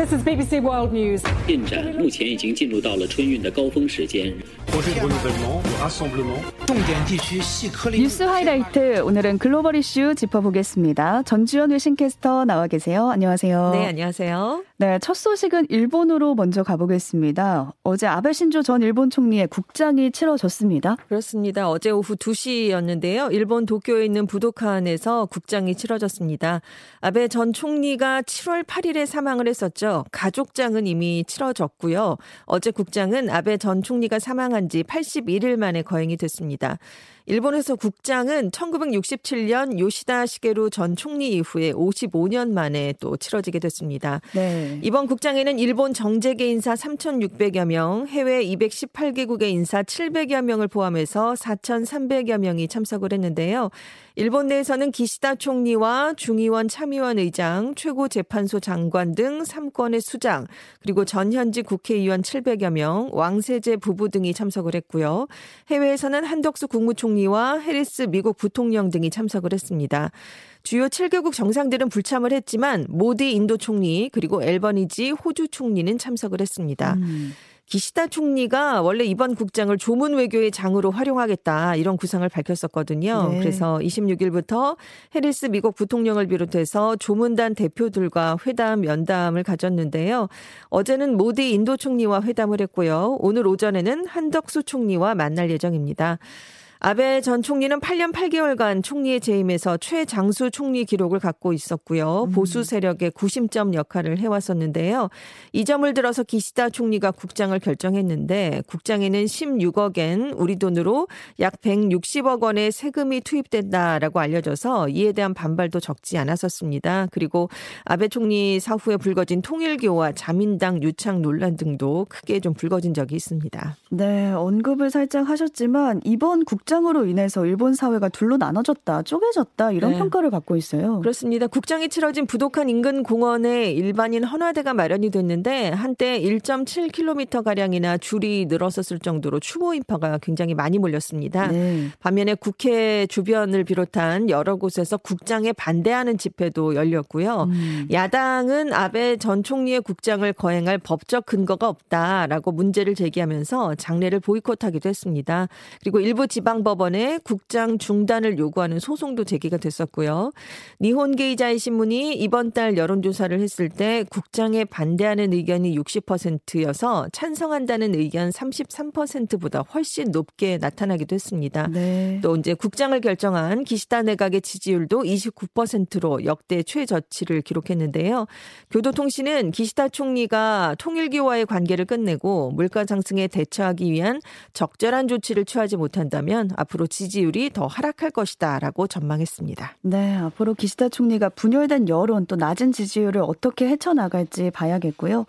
This is BBC World News. 进展目前已经进入到了春运的高峰时间。 重点地区细颗粒 뉴스 하이라이트 오늘은 글로벌 이슈 짚어보겠습니다. 전주현 외신캐스터 나와 계세요. 안녕하세요. 네, 안녕하세요. 네, 첫 소식은 일본으로 먼저 가보겠습니다. 어제 아베 신조 전 일본 총리의 국장이 치러졌습니다. 그렇습니다. 어제 오후 2시였는데요. 일본 도쿄에 있는 부도칸에서 국장이 치러졌습니다. 아베 전 총리가 7월 8일에 사망을 했었죠. 가족장은 이미 치러졌고요. 어제 국장은 아베 전 총리가 사망한 지 81일 만에 거행이 됐습니다. 일본에서 국장은 1967년 요시다 시게루 전 총리 이후에 55년 만에 또 치러지게 됐습니다. 네. 이번 국장에는 일본 정재계 인사 3,600여 명, 해외 218개국의 인사 700여 명을 포함해서 4,300여 명이 참석을 했는데요. 일본 내에서는 기시다 총리와 중의원 참의원 의장, 최고재판소 장관 등 3권의 수장, 그리고 전현직 국회의원 700여 명, 왕세제 부부 등이 참석을 했고요. 해외에서는 한덕수 국무총 리와 해리스 미국 부통령 등이 참석을 했습니다. 주요 7개국 정상들은 불참을 했지만 모디 인도 총리 그리고 엘버니지 호주 총리는 참석을 했습니다. 음. 기시다 총리가 원래 이번 국장을 조문 외교의 장으로 활용하겠다 이런 구상을 밝혔었거든요. 네. 그래서 26일부터 해리스 미국 부통령을 비롯해서 조문단 대표들과 회담 면담을 가졌는데요. 어제는 모디 인도 총리와 회담을 했고요. 오늘 오전에는 한덕수 총리와 만날 예정입니다. 아베 전 총리는 8년 8개월간 총리에 재임해서 최장수 총리 기록을 갖고 있었고요. 보수 세력의 구심점 역할을 해왔었는데요. 이 점을 들어서 기시다 총리가 국장을 결정했는데 국장에는 16억엔 우리 돈으로 약 160억 원의 세금이 투입된다라고 알려져서 이에 대한 반발도 적지 않았었습니다. 그리고 아베 총리 사후에 불거진 통일교와 자민당 유착 논란 등도 크게 좀 불거진 적이 있습니다. 네, 언급을 살짝 하셨지만 이번 국장 으로 인해서 일본 사회가 둘로 나눠졌다, 쪼개졌다 이런 네. 평가를 받고 있어요. 그렇습니다. 국장이 치러진 부독한 인근 공원에 일반인 헌화대가 마련이 됐는데 한때 1.7km 가량이나 줄이 늘었었을 정도로 추모 인파가 굉장히 많이 몰렸습니다. 네. 반면에 국회 주변을 비롯한 여러 곳에서 국장에 반대하는 집회도 열렸고요. 음. 야당은 아베 전 총리의 국장을 거행할 법적 근거가 없다라고 문제를 제기하면서 장례를 보이콧하기도 했습니다. 그리고 일부 지방 법원에 국장 중단을 요구하는 소송도 제기가 됐었고요. 니혼게이자이 신문이 이번 달 여론조사를 했을 때 국장에 반대하는 의견이 60%여서 찬성한다는 의견 33%보다 훨씬 높게 나타나기도 했습니다. 네. 또 이제 국장을 결정한 기시다 내각의 지지율도 29%로 역대 최저치를 기록했는데요. 교도통신은 기시다 총리가 통일교와의 관계를 끝내고 물가 상승에 대처하기 위한 적절한 조치를 취하지 못한다면 앞으로 지지율이 더 하락할 것이다라고 전망했습니다. 네, 앞으로 기시다 총리가 분열된 여론 또 낮은 지지율을 어떻게 헤쳐나갈지 봐야겠고요.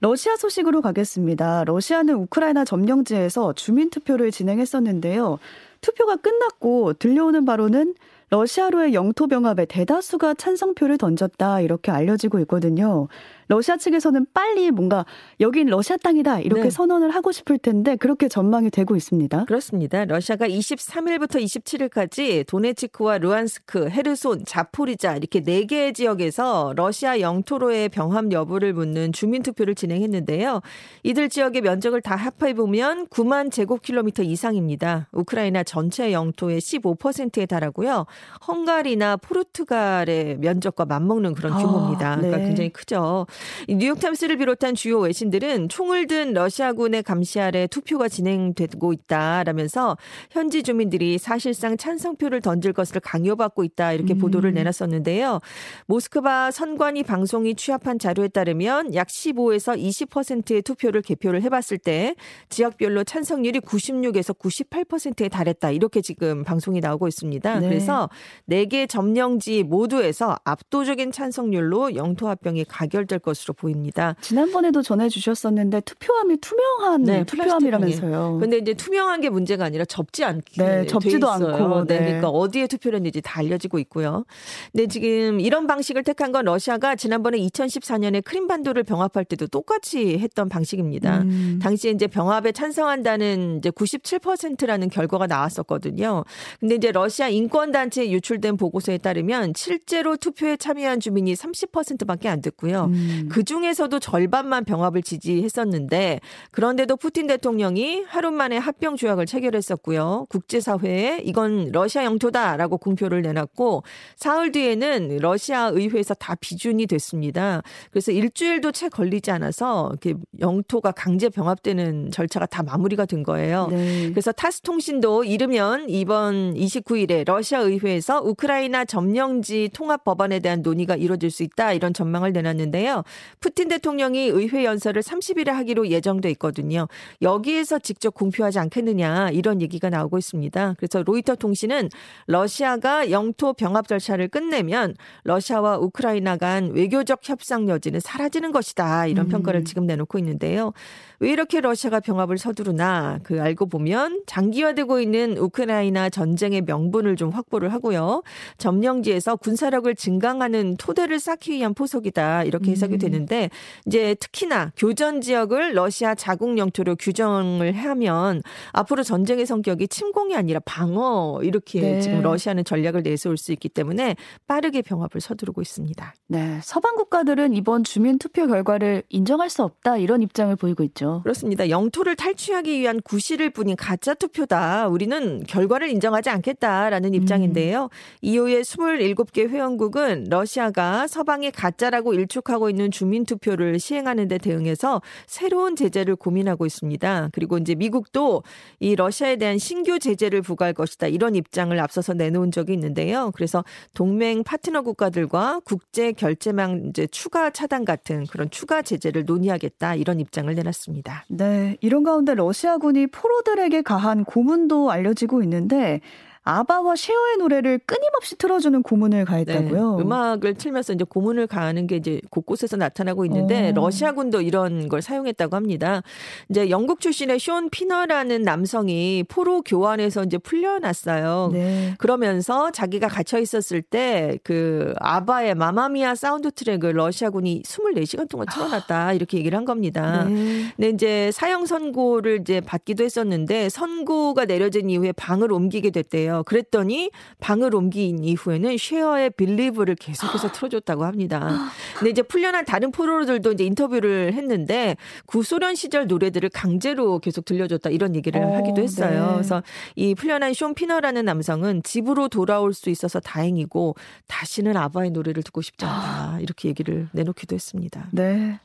러시아 소식으로 가겠습니다. 러시아는 우크라이나 점령지에서 주민투표를 진행했었는데요. 투표가 끝났고 들려오는 바로는 러시아로의 영토 병합에 대다수가 찬성표를 던졌다 이렇게 알려지고 있거든요. 러시아 측에서는 빨리 뭔가 여긴 러시아 땅이다 이렇게 네. 선언을 하고 싶을 텐데 그렇게 전망이 되고 있습니다. 그렇습니다. 러시아가 23일부터 27일까지 도네츠크와 루안스크, 헤르손, 자포리자 이렇게 네 개의 지역에서 러시아 영토로의 병합 여부를 묻는 주민 투표를 진행했는데요. 이들 지역의 면적을 다 합해 보면 9만 제곱킬로미터 이상입니다. 우크라이나 전체 영토의 15%에 달하고요. 헝가리나 포르투갈의 면적과 맞먹는 그런 아, 규모입니다. 그러니까 네. 굉장히 크죠. 이 뉴욕타임스를 비롯한 주요 외신들은 총을 든 러시아군의 감시 아래 투표가 진행되고 있다라면서 현지 주민들이 사실상 찬성표를 던질 것을 강요받고 있다 이렇게 음. 보도를 내놨었는데요. 모스크바 선관위 방송이 취합한 자료에 따르면 약 15에서 20%의 투표를 개표를 해봤을 때 지역별로 찬성률이 96에서 98%에 달했다 이렇게 지금 방송이 나오고 있습니다. 네. 그래서 네개 점령지 모두에서 압도적인 찬성률로 영토 합병이 가결될 것으로 보입니다. 지난번에도 전해 주셨었는데 투표함이 투명한 네, 투표함이라면서요. 근데 이제 투명한 게 문제가 아니라 접지 않게 네, 돼 접지도. 않고, 네. 네. 그러니까 어디에 투표를 했는지 다 알려지고 있고요. 근데 지금 이런 방식을 택한 건 러시아가 지난번에 2014년에 크림반도를 병합할 때도 똑같이 했던 방식입니다. 음. 당시에 이제 병합에 찬성한다는 이제 97%라는 결과가 나왔었거든요. 근데 이제 러시아 인권 시민단체에 유출된 보고서에 따르면 실제로 투표에 참여한 주민이 30%밖에 안 됐고요. 음. 그 중에서도 절반만 병합을 지지했었는데 그런데도 푸틴 대통령이 하루 만에 합병 조약을 체결했었고요. 국제사회에 이건 러시아 영토다라고 공표를 내놨고 사흘 뒤에는 러시아 의회에서 다 비준이 됐습니다. 그래서 일주일도 채 걸리지 않아서 이렇게 영토가 강제 병합되는 절차가 다 마무리가 된 거예요. 네. 그래서 타스 통신도 이르면 이번 29일에 러시아 의회에서 우크라이나 점령지 통합 법안에 대한 논의가 이루어질 수 있다 이런 전망을 내놨는데요. 푸틴 대통령이 의회 연설을 30일에 하기로 예정돼 있거든요. 여기에서 직접 공표하지 않겠느냐 이런 얘기가 나오고 있습니다. 그래서 로이터 통신은 러시아가 영토 병합 절차를 끝내면 러시아와 우크라이나 간 외교적 협상 여지는 사라지는 것이다 이런 음. 평가를 지금 내놓고 있는데요. 왜 이렇게 러시아가 병합을 서두르나 그 알고 보면 장기화되고 있는 우크라이나 전쟁의 명분을 좀 확보를 하고요. 점령지에서 군사력을 증강하는 토대를 쌓기 위한 포석이다 이렇게 해석이 음. 되는데 이제 특히나 교전 지역을 러시아 자국 영토로 규정을 하면 앞으로 전쟁의 성격이 침공이 아니라 방어 이렇게 네. 지금 러시아는 전략을 내세울 수 있기 때문에 빠르게 병합을 서두르고 있습니다. 네. 서방 국가들은 이번 주민 투표 결과를 인정할 수 없다 이런 입장을 보이고 있죠. 그렇습니다. 영토를 탈취하기 위한 구실을 뿐인 가짜 투표다. 우리는 결과를 인정하지 않겠다라는 입장인데요. 이후에 27개 회원국은 러시아가 서방의 가짜라고 일축하고 있는 주민 투표를 시행하는 데 대응해서 새로운 제재를 고민하고 있습니다. 그리고 이제 미국도 이 러시아에 대한 신규 제재를 부과할 것이다. 이런 입장을 앞서서 내놓은 적이 있는데요. 그래서 동맹 파트너 국가들과 국제 결제망 이제 추가 차단 같은 그런 추가 제재를 논의하겠다. 이런 입장을 내놨습니다. 네. 이런 가운데 러시아군이 포로들에게 가한 고문도 알려지고 있는데 아바와 쉐어의 노래를 끊임없이 틀어주는 고문을 가했다고요. 네, 음악을 틀면서 이제 고문을 가하는 게 이제 곳곳에서 나타나고 있는데 어. 러시아군도 이런 걸 사용했다고 합니다. 이제 영국 출신의 숀 피너라는 남성이 포로 교환에서 이제 풀려났어요. 네. 그러면서 자기가 갇혀 있었을 때 그 아바의 맘마미아 사운드 트랙을 러시아군이 24시간 동안 틀어놨다 이렇게 얘기를 한 겁니다. 네. 근데 이제 사형 선고를 이제 받기도 했었는데 선고가 내려진 이후에 방을 옮기게 됐대요. 그랬더니 방을 옮긴 이후에는 쉐어의 Believe를 계속해서 틀어줬다고 합니다. 근데 이제 풀려난 다른 포로들도 이제 인터뷰를 했는데 구소련 시절 노래들을 강제로 계속 들려줬다 이런 얘기를 어, 하기도 했어요. 네. 그래서 이 풀려난 숀 피너라는 남성은 집으로 돌아올 수 있어서 다행이고 다시는 아바의 노래를 듣고 싶지 않다 이렇게 얘기를 내놓기도 했습니다. 네.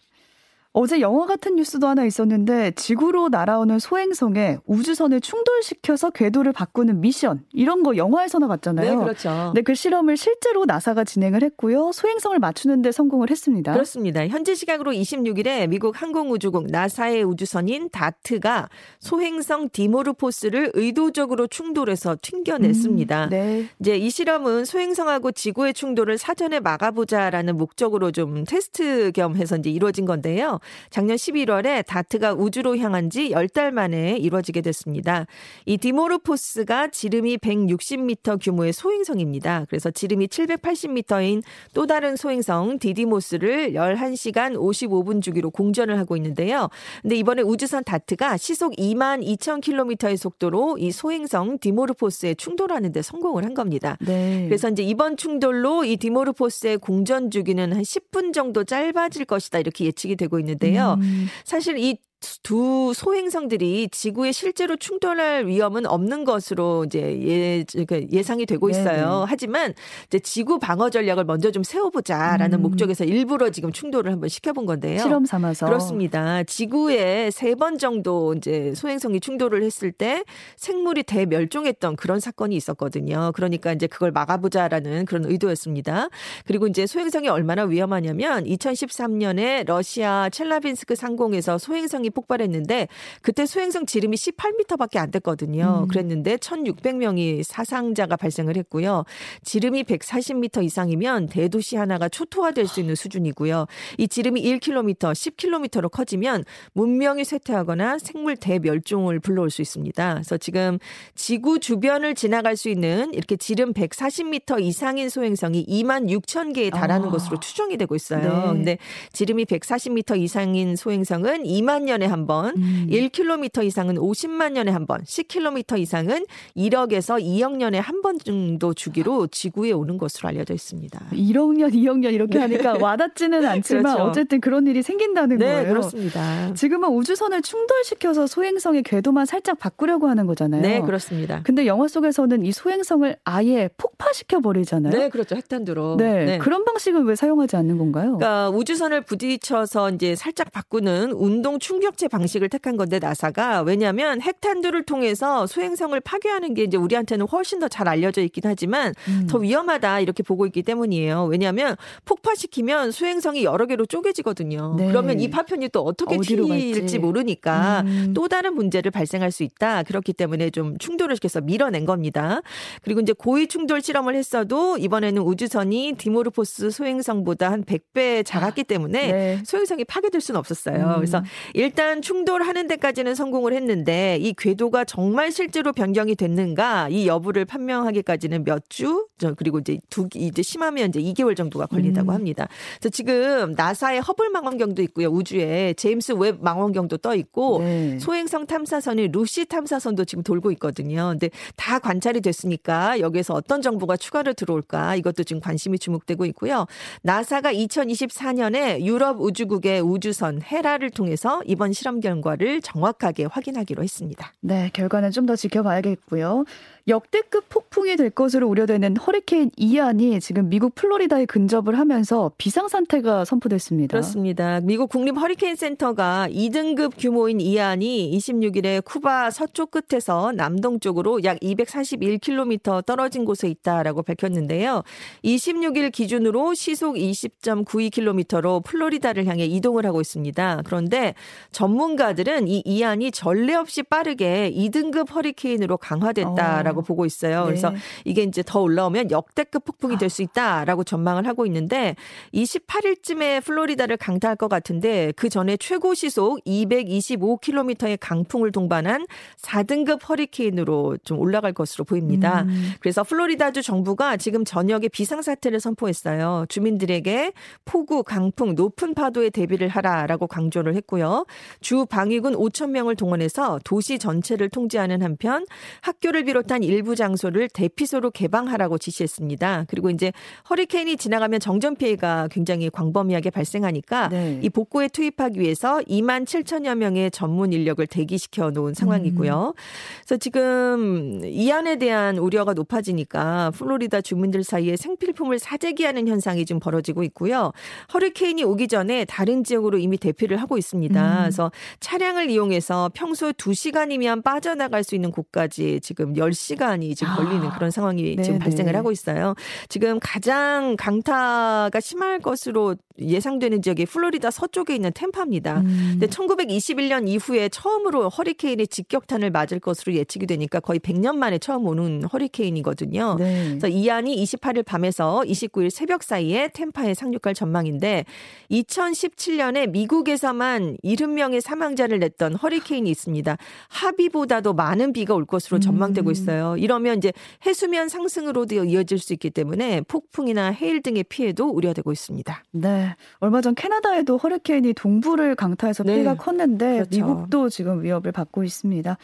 어제 영화 같은 뉴스도 하나 있었는데 지구로 날아오는 소행성에 우주선을 충돌시켜서 궤도를 바꾸는 미션 이런 거 영화에서나 봤잖아요. 네, 그렇죠. 네, 그 실험을 실제로 나사가 진행을 했고요. 소행성을 맞추는 데 성공을 했습니다. 그렇습니다. 현지 시각으로 26일에 미국 항공우주국 나사의 우주선인 다트가 소행성 디모르포스를 의도적으로 충돌해서 튕겨냈습니다. 음, 네. 이제 이 실험은 소행성하고 지구의 충돌을 사전에 막아보자라는 목적으로 좀 테스트 겸 해서 이제 이루어진 건데요. 작년 11월에 다트가 우주로 향한 지 10달 만에 이루어지게 됐습니다. 이 디모르포스가 지름이 160m 규모의 소행성입니다. 그래서 지름이 780m인 또 다른 소행성 디디모스를 11시간 55분 주기로 공전을 하고 있는데요. 근데 이번에 우주선 다트가 시속 2만 2천 킬로미터의 속도로 이 소행성 디모르포스에 충돌하는 데 성공을 한 겁니다. 네. 그래서 이제 이번 충돌로 이 디모르포스의 공전 주기는 한 10분 정도 짧아질 것이다 이렇게 예측이 되고 있는데 요. 음, 사실 이 두 소행성들이 지구에 실제로 충돌할 위험은 없는 것으로 이제 예, 그 예상이 되고 있어요. 네네. 하지만 이제 지구 방어 전략을 먼저 좀 세워보자라는 음. 목적에서 일부러 지금 충돌을 한번 시켜본 건데요. 실험 삼아서 그렇습니다. 지구에 세 번 정도 이제 소행성이 충돌을 했을 때 생물이 대멸종했던 그런 사건이 있었거든요. 그러니까 이제 그걸 막아보자라는 그런 의도였습니다. 그리고 이제 소행성이 얼마나 위험하냐면 2013년에 러시아 첼라빈스크 상공에서 소행성이 폭발했는데 그때 소행성 지름이 18m밖에 안 됐거든요. 음. 그랬는데 1,600명이 사상자가 발생을 했고요. 지름이 140m 이상이면 대도시 하나가 초토화될 수 있는 수준이고요. 이 지름이 1km, 10km로 커지면 문명이 쇠퇴하거나 생물 대멸종을 불러올 수 있습니다. 그래서 지금 지구 주변을 지나갈 수 있는 이렇게 지름 140m 이상인 소행성이 2만 6천 개에 달하는 아. 것으로 추정이 되고 있어요. 네. 근데 지름이 140m 이상인 소행성은 2만 년 년에 한 번, 음. 1km 이상은 50만 년에 한 번, 10km 이상은 1억에서 2억 년에 한 번 정도 주기로 지구에 오는 것으로 알려져 있습니다. 1억 년, 2억 년 이렇게 하니까 와닿지는 않지만 그렇죠. 어쨌든 그런 일이 생긴다는 네, 거예요. 그렇습니다. 지금은 우주선을 충돌시켜서 소행성의 궤도만 살짝 바꾸려고 하는 거잖아요. 네, 그렇습니다. 근데 영화 속에서는 이 소행성을 아예 폭파시켜 버리잖아요. 네, 그렇죠. 핵탄두로. 네, 네. 그런 방식은 왜 사용하지 않는 건가요? 그러니까 우주선을 부딪혀서 이제 살짝 바꾸는 운동 충격 체 방식을 택한 건데 나사가 왜냐하면 핵탄두를 통해서 소행성을 파괴하는 게 이제 우리한테는 훨씬 더 잘 알려져 있긴 하지만 음. 더 위험하다 이렇게 보고 있기 때문이에요. 왜냐하면 폭파시키면 소행성이 여러 개로 쪼개지거든요. 네. 그러면 이 파편이 또 어떻게 튀일지 모르니까 음. 또 다른 문제를 발생할 수 있다. 그렇기 때문에 좀 충돌을 시켜서 밀어낸 겁니다. 그리고 이제 고위 충돌 실험을 했어도 이번에는 우주선이 디모르포스 소행성보다 한 100배 작았기 때문에 네. 소행성이 파괴될 수는 없었어요. 음. 그래서 일단 충돌하는 데까지는 성공을 했는데 이 궤도가 정말 실제로 변경이 됐는가 이 여부를 판명하기까지는 몇 주, 그리고 이제 두 이제 심하면 이제 2개월 정도가 걸린다고 음. 합니다. 그래서 지금 나사의 허블 망원경도 있고요. 우주에 제임스 웹 망원경도 떠 있고 네. 소행성 탐사선이 루시 탐사선도 지금 돌고 있거든요. 근데 다 관찰이 됐으니까 여기에서 어떤 정보가 추가로 들어올까 이것도 지금 관심이 주목되고 있고요. 나사가 2024년에 유럽 우주국의 우주선 헤라를 통해서 이번 실험 결과를 정확하게 확인하기로 했습니다. 네, 결과는 좀 더 지켜봐야겠고요. 역대급 폭풍이 될 것으로 우려되는 허리케인 이안이 지금 미국 플로리다에 근접을 하면서 비상 상태가 선포됐습니다. 그렇습니다. 미국 국립 허리케인 센터가 2등급 규모인 이안이 26일에 쿠바 서쪽 끝에서 남동쪽으로 약 241km 떨어진 곳에 있다라고 밝혔는데요. 26일 기준으로 시속 20.92km로 플로리다를 향해 이동을 하고 있습니다. 그런데 전문가들은 이 이안이 전례 없이 빠르게 2등급 허리케인으로 강화됐다라고 거라고 보고 있어요. 네. 그래서 이게 이제 더 올라오면 역대급 폭풍이 될 수 있다라고 전망을 하고 있는데 28일쯤에 플로리다를 강타할 것 같은데 그 전에 최고 시속 225km의 강풍을 동반한 4등급 허리케인으로 좀 올라갈 것으로 보입니다. 음. 그래서 플로리다주 정부가 지금 저녁에 비상사태를 선포했어요. 주민들에게 폭우, 강풍, 높은 파도에 대비를 하라라고 강조를 했고요. 주 방위군 5천 명을 동원해서 도시 전체를 통제하는 한편 학교를 비롯한 일부 장소를 대피소로 개방하라고 지시했습니다. 그리고 이제 허리케인이 지나가면 정전 피해가 굉장히 광범위하게 발생하니까 네. 이 복구에 투입하기 위해서 2만 7천여 명의 전문 인력을 대기시켜 놓은 상황이고요. 음. 그래서 지금 이 안에 대한 우려가 높아지니까 플로리다 주민들 사이에 생필품을 사재기하는 현상이 좀 벌어지고 있고요. 허리케인이 오기 전에 다른 지역으로 이미 대피를 하고 있습니다. 음. 그래서 차량을 이용해서 평소 2시간이면 빠져나갈 수 있는 곳까지 지금 10시간 시간이 지금 걸리는 아. 그런 상황이 네 지금 발생을 하고 있어요. 지금 가장 강타가 심할 것으로 예상되는 지역이 플로리다 서쪽에 있는 템파입니다. 음. 근데 1921년 이후에 처음으로 허리케인의 직격탄을 맞을 것으로 예측이 되니까 거의 100년 만에 처음 오는 허리케인이거든요. 네. 그래서 이 안이 28일 밤에서 29일 새벽 사이에 템파에 상륙할 전망인데 2017년에 미국에서만 70명의 사망자를 냈던 허리케인이 있습니다. 하비보다도 많은 비가 올 것으로 전망되고 음. 있어요. 이러면 이제 해수면 상승으로도 이어질 수 있기 때문에 폭풍이나 해일 등의 피해도 우려되고 있습니다. 네. 얼마 전 캐나다에도 허리케인이 동부를 강타해서 피해가 네. 컸는데 그렇죠. 미국도 지금 위협을 받고 있습니다.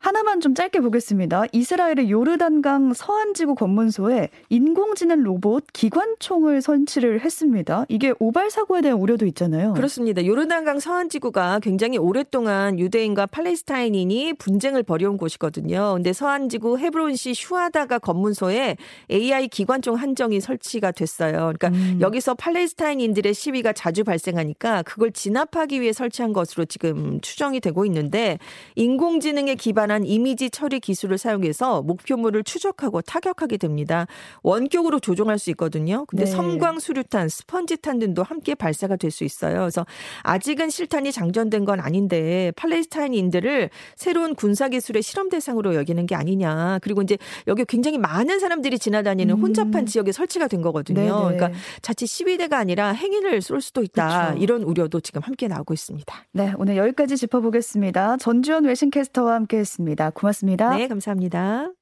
하나만 좀 짧게 보겠습니다. 이스라엘의 요르단강 서안지구 검문소에 인공지능 로봇 기관총을 설치를 했습니다. 이게 오발 사고에 대한 우려도 있잖아요. 그렇습니다. 요르단강 서안지구가 굉장히 오랫동안 유대인과 팔레스타인인이 분쟁을 벌여온 곳이거든요. 근데 서안지구 헤브론시 슈아다가 검문소에 AI 기관총 한정이 설치가 됐어요. 그러니까 음. 여기서 팔레스타인인들의 시위가 자주 발생하니까 그걸 진압하기 위해 설치한 것으로 지금 추정이 되고 있는데 인공지능에 기반 관한 이미지 처리 기술을 사용해서 목표물을 추적하고 타격하게 됩니다. 원격으로 조종할 수 있거든요. 근데 네. 섬광 수류탄, 스펀지탄 등도 함께 발사가 될 수 있어요. 그래서 아직은 실탄이 장전된 건 아닌데 팔레스타인인들을 새로운 군사 기술의 실험 대상으로 여기는 게 아니냐. 그리고 이제 여기 굉장히 많은 사람들이 지나다니는 음. 혼잡한 지역에 설치가 된 거거든요. 네네. 그러니까 자칫 시위대가 아니라 행위를 쏠 수도 있다. 그렇죠. 이런 우려도 지금 함께 나오고 있습니다. 네, 오늘 여기까지 짚어보겠습니다. 전주현 외신캐스터와 함께했 습니다. 고맙습니다. 네, 감사합니다.